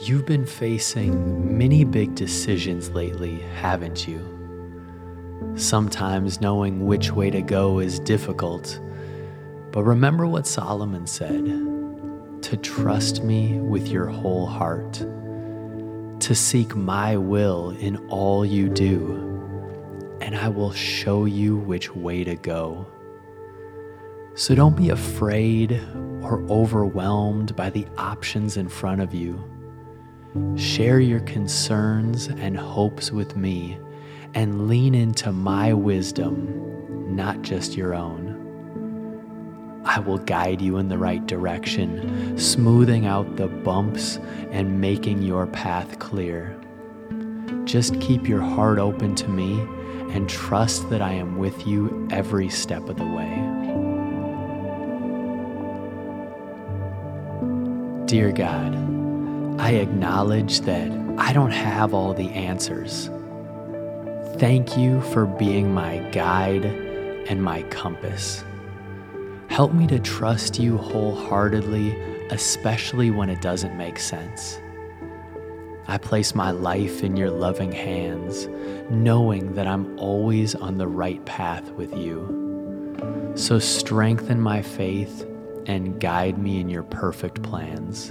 You've been facing many big decisions lately, haven't you? Sometimes knowing which way to go is difficult, but remember what Solomon said to trust me with your whole heart, to seek my will in all you do, and I will show you which way to go. So don't be afraid or overwhelmed by the options in front of you. Share your concerns and hopes with me and lean into my wisdom, not just your own. I will guide you in the right direction, smoothing out the bumps and making your path clear. Just keep your heart open to me and trust that I am with you every step of the way. Dear God, I acknowledge that I don't have all the answers. Thank you for being my guide and my compass. Help me to trust you wholeheartedly, especially when it doesn't make sense. I place my life in your loving hands, knowing that I'm always on the right path with you. So strengthen my faith and guide me in your perfect plans.